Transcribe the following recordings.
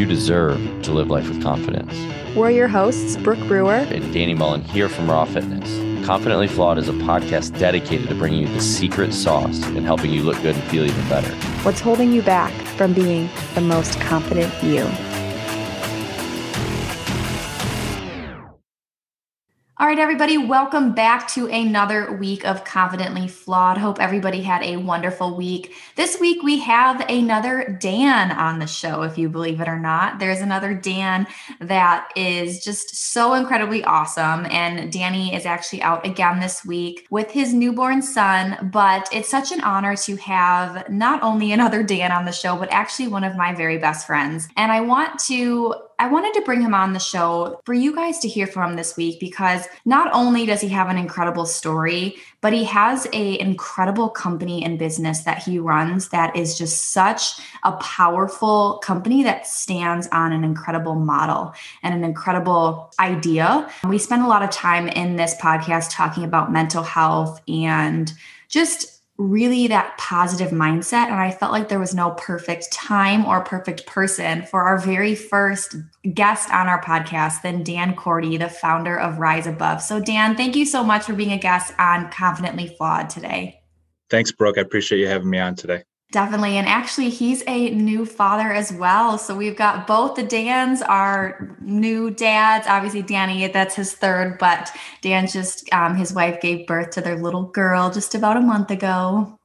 You deserve to live life with confidence. We're your hosts, Brooke Brewer and Danny Mullen here from Raw Fitness. Confidently Flawed is a podcast dedicated to bringing you the secret sauce and helping you look good and feel even better. What's holding you back from being the most confident you? All right, everybody, welcome back to another week of Confidently Flawed. Hope everybody had a wonderful week. This week, we have another Dan on the show, if you believe it or not. There's another Dan that is just so incredibly awesome. And Danny is actually out again this week with his newborn son. But it's such an honor to have not only another Dan on the show, but actually one of my very best friends. And I want to I wanted to bring him on the show for you guys to hear from this week because not only does he have an incredible story, but he has a incredible company and business that he runs that is just such a powerful company that stands on an incredible model and an incredible idea. We spend a lot of time in this podcast talking about mental health and just really that positive mindset. And I felt like there was no perfect time or perfect person for our very first guest on our podcast than Dan Korte, the founder of Rise Above. So, Dan, thank you so much for being a guest on Confidently Flawed today. Thanks, Brooke. I appreciate you having me on today. Definitely. And actually, he's a new father as well. So we've got both the Dans, our new dads. Obviously, Danny, that's his third, but Dan just, um, his wife gave birth to their little girl just about a month ago.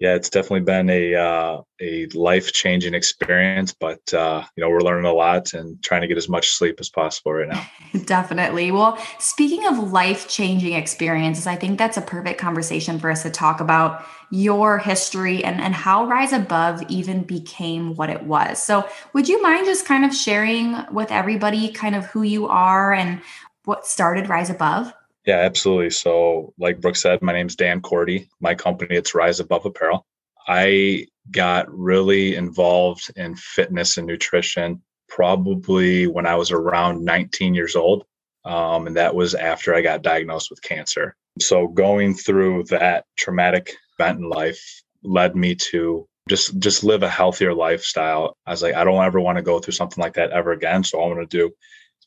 Yeah, it's definitely been a uh, a life changing experience, but uh, you know we're learning a lot and trying to get as much sleep as possible right now. Definitely. Well, speaking of life changing experiences, I think that's a perfect conversation for us to talk about your history and, and how Rise Above even became what it was. So, would you mind just kind of sharing with everybody kind of who you are and what started Rise Above? Yeah, absolutely. So, like Brooke said, my name is Dan Korte. My company, it's Rise Above Apparel. I got really involved in fitness and nutrition probably when I was around 19 years old. Um, and that was after I got diagnosed with cancer. So, going through that traumatic event in life led me to just just live a healthier lifestyle. I was like, I don't ever want to go through something like that ever again. So I want to do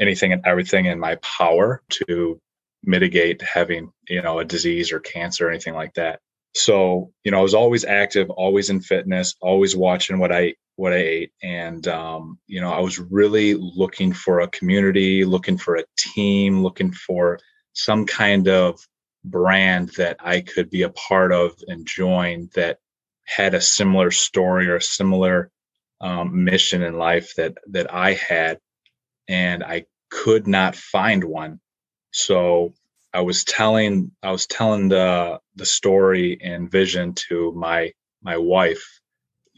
anything and everything in my power to mitigate having, you know, a disease or cancer or anything like that. So, you know, I was always active, always in fitness, always watching what I what I ate. And um, you know, I was really looking for a community, looking for a team, looking for some kind of brand that I could be a part of and join that had a similar story or a similar um, mission in life that that I had, and I could not find one. So I was telling I was telling the the story and vision to my my wife.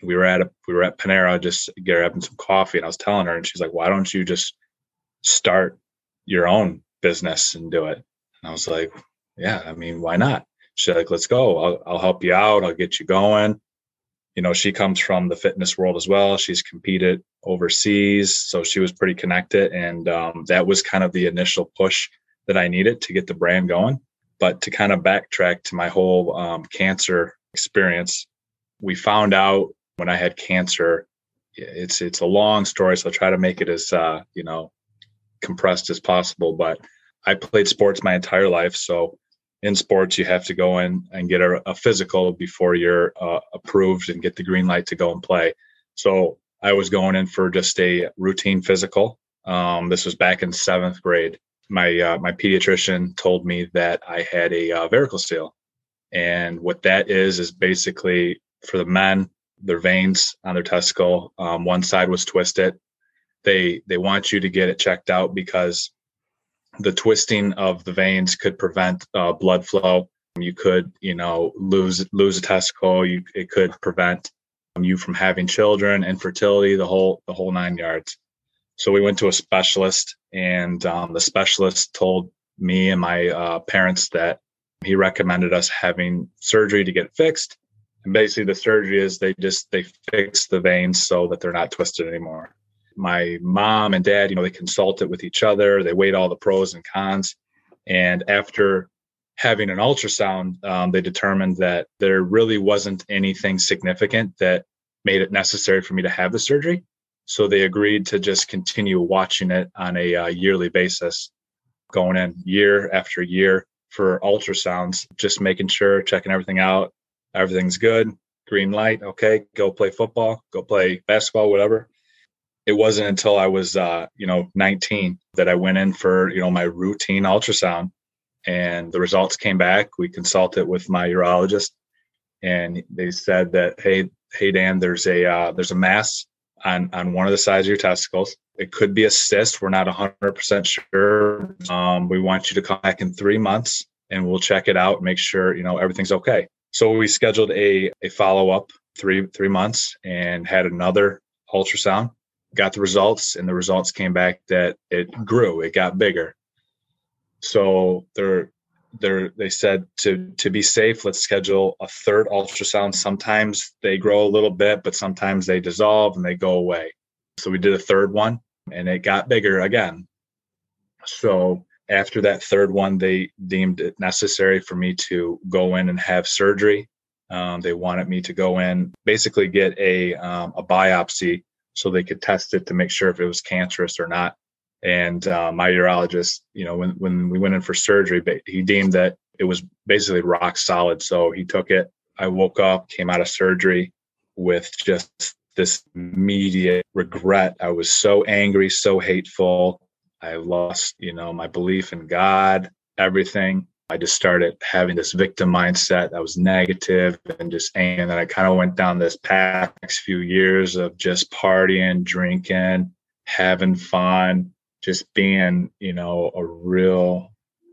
We were at a we were at Panera just grabbing some coffee, and I was telling her, and she's like, "Why don't you just start your own business and do it?" And I was like, yeah, I mean, why not? She's like, let's go. I'll, I'll help you out. I'll get you going. You know, she comes from the fitness world as well. She's competed overseas, so she was pretty connected, and um, that was kind of the initial push that I needed to get the brand going. But to kind of backtrack to my whole um, cancer experience, we found out when I had cancer. It's it's a long story, so I'll try to make it as uh, you know compressed as possible. But I played sports my entire life, so in sports, you have to go in and get a, a physical before you're uh, approved and get the green light to go and play. So I was going in for just a routine physical. Um, this was back in seventh grade. My uh, my pediatrician told me that I had a uh, varicocele, and what that is is basically for the men, their veins on their testicle, um, one side was twisted. They they want you to get it checked out because the twisting of the veins could prevent uh, blood flow. You could, you know, lose lose a testicle. You it could prevent you from having children, infertility, the whole the whole nine yards. So we went to a specialist, and um, the specialist told me and my uh, parents that he recommended us having surgery to get fixed. And basically, the surgery is they just they fix the veins so that they're not twisted anymore my mom and dad, you know, they consulted with each other. They weighed all the pros and cons. And after having an ultrasound, um, they determined that there really wasn't anything significant that made it necessary for me to have the surgery. So they agreed to just continue watching it on a uh, yearly basis, going in year after year for ultrasounds, just making sure, checking everything out. Everything's good. Green light. Okay. Go play football, go play basketball, whatever. It wasn't until I was, uh, you know, 19 that I went in for, you know, my routine ultrasound and the results came back. We consulted with my urologist and they said that, Hey, Hey, Dan, there's a, uh, there's a mass on, on one of the sides of your testicles. It could be a cyst. We're not 100% sure. Um, we want you to come back in three months and we'll check it out, make sure, you know, everything's okay. So we scheduled a, a follow up three, three months and had another ultrasound, got the results and the results came back that it grew, it got bigger. So they're, they're, they said to, to be safe, let's schedule a third ultrasound. Sometimes they grow a little bit, but sometimes they dissolve and they go away. So we did a third one and it got bigger again. So after that third one, they deemed it necessary for me to go in and have surgery. Um, they wanted me to go in, basically get a um, a biopsy so they could test it to make sure if it was cancerous or not. And uh, my urologist, you know, when when we went in for surgery, he deemed that it was basically rock solid. So he took it. I woke up, came out of surgery with just this immediate regret. I was so angry, so hateful. I lost, you know, my belief in God, everything. I just started having this victim mindset that was negative and just and then I kind of went down this path next few years of just partying, drinking, having fun, just being, you know, a real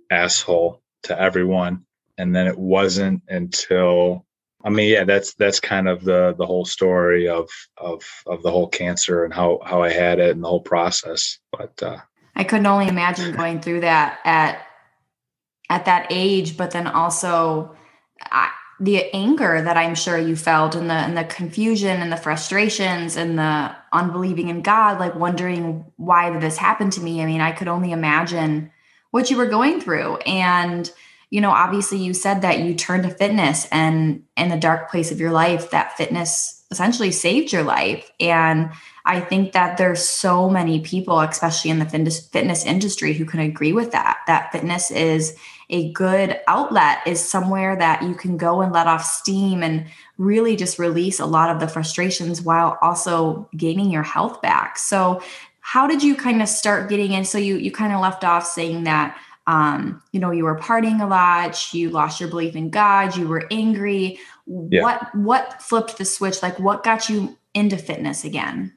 asshole to everyone. And then it wasn't until I mean, yeah, that's that's kind of the the whole story of of of the whole cancer and how how I had it and the whole process. But uh, I couldn't only imagine going through that at at that age, but then also I, the anger that I'm sure you felt and the and the confusion and the frustrations and the unbelieving in God, like wondering why this happen to me? I mean, I could only imagine what you were going through and you know, obviously you said that you turned to fitness and in the dark place of your life, that fitness essentially saved your life. And I think that there's so many people, especially in the fitness industry, who can agree with that. That fitness is a good outlet, is somewhere that you can go and let off steam and really just release a lot of the frustrations while also gaining your health back. So, how did you kind of start getting in? So, you you kind of left off saying that um, you know, you were partying a lot, you lost your belief in God, you were angry. Yeah. What what flipped the switch? Like what got you into fitness again?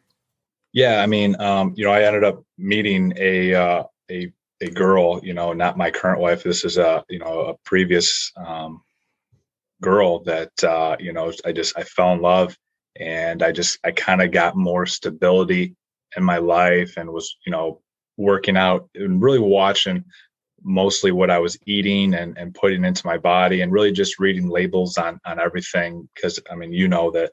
Yeah, I mean, um, you know, I ended up meeting a uh, a a girl, you know, not my current wife. This is a you know a previous um, girl that uh, you know I just I fell in love, and I just I kind of got more stability in my life, and was you know working out and really watching mostly what I was eating and, and putting into my body and really just reading labels on on everything because I mean you know that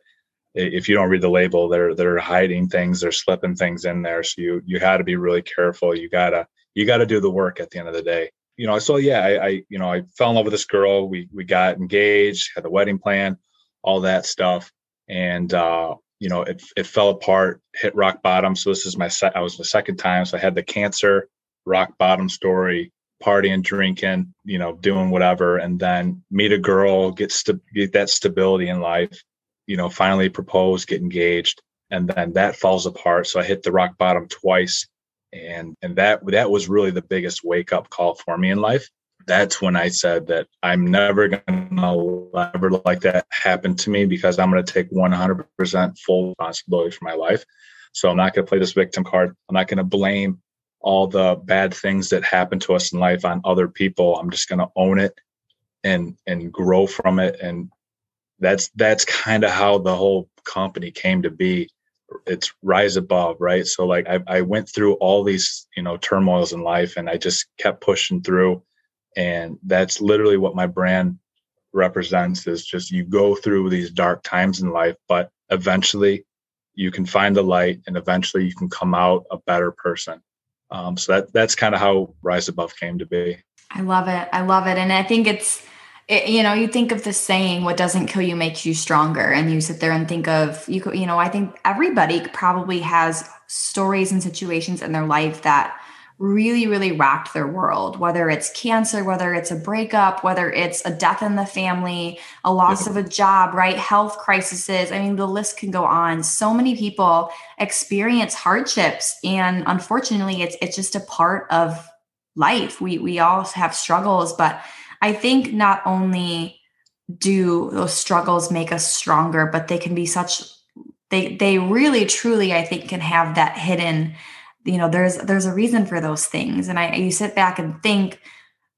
if you don't read the label they're they're hiding things they're slipping things in there so you you got to be really careful you gotta you gotta do the work at the end of the day. You know so yeah I, I you know I fell in love with this girl. We we got engaged had the wedding plan all that stuff. And uh you know it, it fell apart hit rock bottom. So this is my set i was the second time. So i had the cancer rock bottom story partying, drinking, you know, doing whatever, and then meet a girl, get st- get that stability in life, you know, finally propose, get engaged, and then that falls apart. So I hit the rock bottom twice, and and that that was really the biggest wake up call for me in life. That's when I said that I'm never gonna ever like that happen to me because I'm gonna take 100% full responsibility for my life. So I'm not gonna play this victim card. I'm not gonna blame all the bad things that happen to us in life on other people. I'm just to own it and and grow from it and that's that's kind of how the whole company came to be it's rise above right so like I, I went through all these you know turmoils in life and i just kept pushing through and that's literally what my brand represents is just you go through these dark times in life but eventually you can find the light and eventually you can come out a better person um, so that that's kind of how Rise Above came to be. I love it. I love it, and I think it's it, you know, you think of the saying, what doesn't kill you makes you stronger. And you sit there and think of, you, you know, I think everybody probably has stories and situations in their life that really, really rocked their world, whether it's cancer, whether it's a breakup, whether it's a death in the family, a loss of a job, right? Health crises. I mean, the list can go on. So many people experience hardships. And unfortunately, it's it's just a part of life. We we all have struggles, but I think not only do those struggles make us stronger, but they can be such they they really truly I think can have that hidden you know there's there's a reason for those things and I you sit back and think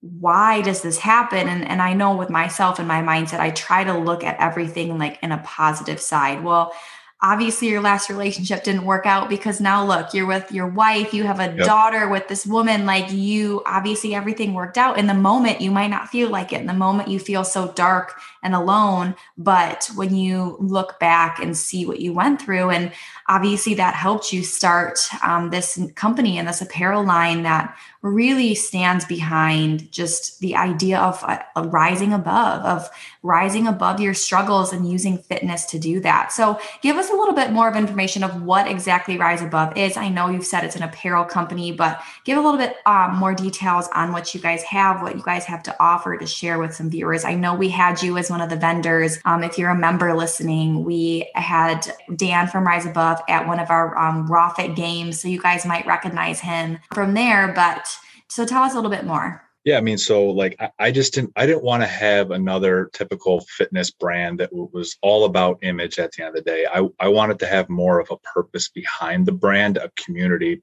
why does this happen and and I know with myself and my mindset I try to look at everything like in a positive side. Well, obviously your last relationship didn't work out because now look you're with your wife you have a yep. daughter with this woman like you obviously everything worked out in the moment you might not feel like it in the moment you feel so dark and alone but when you look back and see what you went through and obviously that helped you start um, this company and this apparel line that really stands behind just the idea of uh, rising above of rising above your struggles and using fitness to do that so give us a little bit more of information of what exactly rise above is i know you've said it's an apparel company but give a little bit um, more details on what you guys have what you guys have to offer to share with some viewers i know we had you as one of the vendors um, if you're a member listening we had dan from rise above at one of our um, Fit games. So you guys might recognize him from there. But so tell us a little bit more. Yeah, I mean, so like I, just didn't I didn't want to have another typical fitness brand that was all about image at the end of the day. I, I wanted to have more of a purpose behind the brand, a community,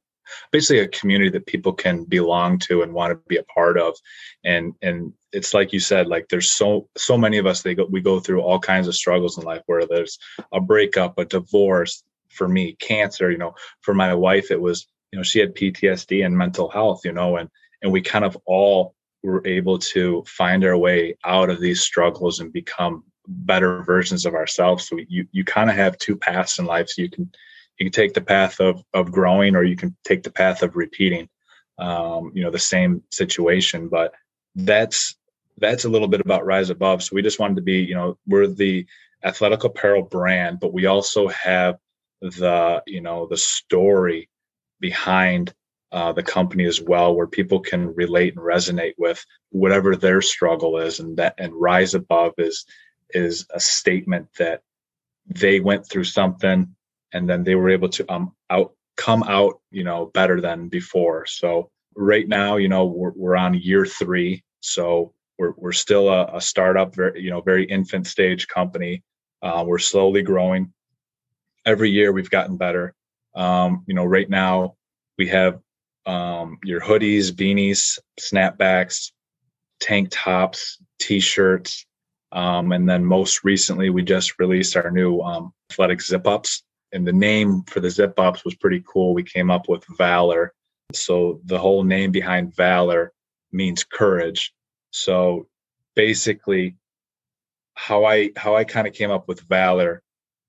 basically a community that people can belong to and want to be a part of. And and it's like you said, like there's so so many of us they go we go through all kinds of struggles in life where there's a breakup, a divorce, for me cancer you know for my wife it was you know she had ptsd and mental health you know and and we kind of all were able to find our way out of these struggles and become better versions of ourselves. So you you kind of have two paths in life. So you can you can take the path of of growing or you can take the path of repeating um, you know the same situation. But that's that's a little bit about rise above. So we just wanted to be you know we're the athletic apparel brand but we also have the you know the story behind uh, the company as well, where people can relate and resonate with whatever their struggle is, and that and rise above is is a statement that they went through something and then they were able to um out come out you know better than before. So right now, you know we're we're on year three, so we're we're still a, a startup, very you know very infant stage company. Uh, we're slowly growing every year we've gotten better. Um, you know, right now we have um, your hoodies, beanies, snapbacks, tank tops, t-shirts, um, and then most recently we just released our new um, athletic zip ups. And the name for the zip ups was pretty cool. We came up with Valor. So the whole name behind Valor means courage. So basically, how I how I kind of came up with Valor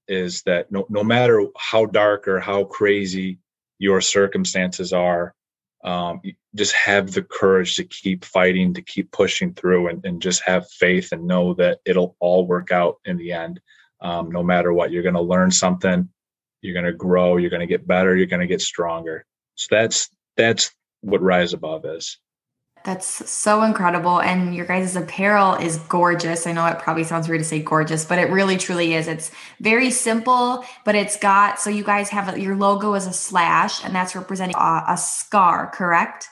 is that no, no matter how dark or how crazy your circumstances are, um, just have the courage to keep fighting, to keep pushing through, and, and just have faith and know that it'll all work out in the end. Um, no matter what, you're going to learn something, you're going to grow, you're going to get better, you're going to get stronger. So that's that's what Rise Above is. That's so incredible. And your guys' apparel is gorgeous. I know it probably sounds weird to say gorgeous, but it really truly is. It's very simple, but it's got so you guys have a, your logo is a slash, and that's representing a, a scar, correct?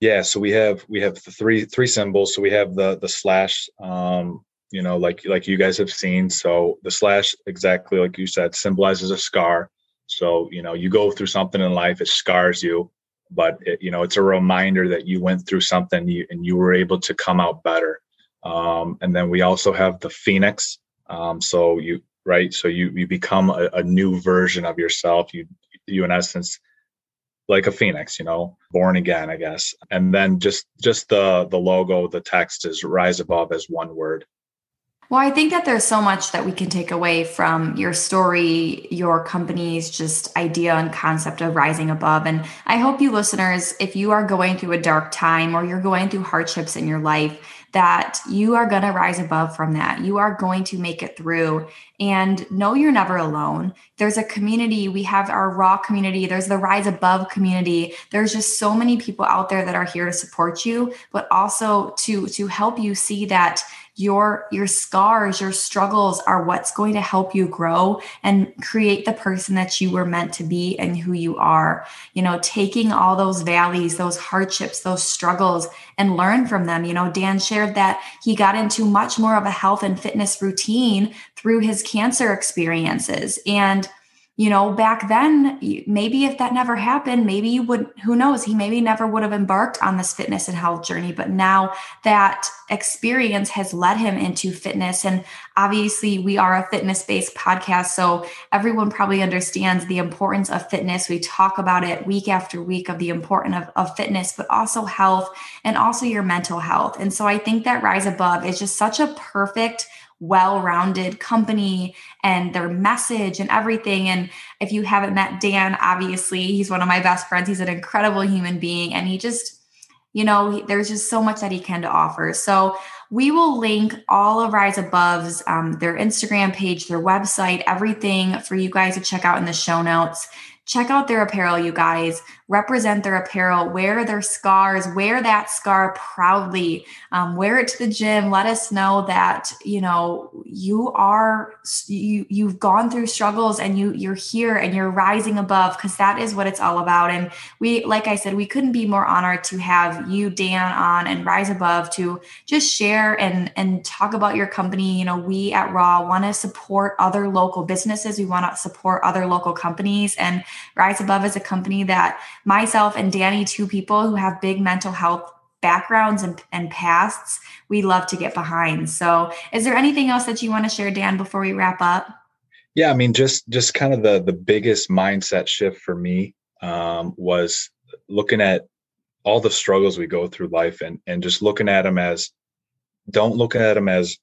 Yeah. So we have we have three three symbols. So we have the the slash, um, you know, like like you guys have seen. So the slash, exactly like you said, symbolizes a scar. So you know, you go through something in life, it scars you but it, you know it's a reminder that you went through something you, and you were able to come out better. Um, and then we also have the phoenix um, so you right so you you become a, a, new version of yourself. You you in essence like a phoenix you know born again i guess. And then just just the the logo the text is rise above as one word Well, I think that there's so much that we can take away from your story, your company's just idea and concept of rising above. And I hope you listeners, if you are going through a dark time or you're going through hardships in your life, that you are going to rise above from that. You are going to make it through and know you're never alone. There's a community. We have our raw community. There's the rise above community. There's just so many people out there that are here to support you, but also to to help you see that your your scars your struggles are what's going to help you grow and create the person that you were meant to be and who you are. You know taking all those valleys those hardships those struggles and learn from them. You know dan shared that he got into much more of a health and fitness routine through his cancer experiences. And you know, back then, maybe if that never happened, maybe you would, who knows, he maybe never would have embarked on this fitness and health journey. But now that experience has led him into fitness. And obviously, we are a fitness based podcast. So everyone probably understands the importance of fitness. We talk about it week after week of the importance of, of fitness, but also health and also your mental health. And so I think that Rise Above is just such a perfect well rounded company and their message and everything. And if you haven't met Dan, obviously, he's one of my best friends. He's an incredible human being. And he just, you know, there's just so much that he can to offer. So we will link all of Rise Above's, um, their Instagram page, their website, everything for you guys to check out in the show notes check out their apparel, you guys. Represent their apparel, wear their scars, wear that scar proudly, um, wear it to the gym. Let us know that you know you are you you've gone through struggles and you you're here and you're rising above because that is what it's all about. And we, like I said, we couldn't be more honored to have you, Dan, on and Rise Above to just share and and talk about your company. You know, we at Raw want to support other local businesses. We want to support other local companies and Rise Above is a company that myself and Danny, two people who have big mental health backgrounds and, and pasts, we love to get behind. So, is there anything else that you want to share, Dan, before we wrap up? Yeah, I mean, just just kind of the the biggest mindset shift for me um, was looking at all the struggles we go through life and and just looking at them as don't look at them as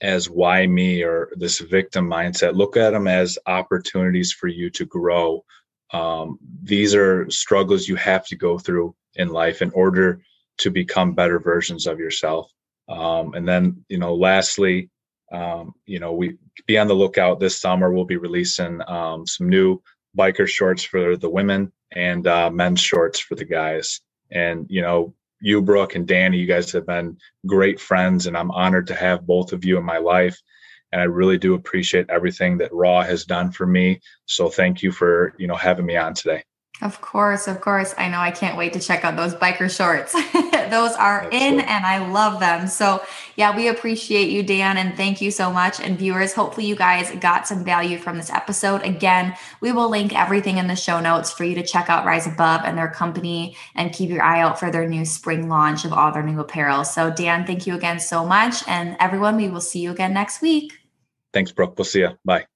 as why me or this victim mindset. Look at them as opportunities for you to grow. Um, these are struggles you have to go through in life in order to become better versions of yourself. Um, and then, you know, lastly, um, you know, we be on the lookout this summer. We'll be releasing um, some new biker shorts for the women and uh, men's shorts for the guys. And you know, you, Brooke, and Danny, you guys have been great friends, and I'm honored to have both of you in my life. And I really do appreciate everything that Raw has done for me. So thank you for you know having me on today. Of course, of course. I know I can't wait to check out those biker shorts. those are Absolutely. in and I love them. So, yeah, we appreciate you, Dan, and thank you so much. And viewers, hopefully you guys got some value from this episode. Again, we will link everything in the show notes for you to check out Rise Above and their company and keep your eye out for their new spring launch of all their new apparel. So, Dan, thank you again so much. And everyone, we will see you again next week. Thanks, Brooke. We'll see you. Bye.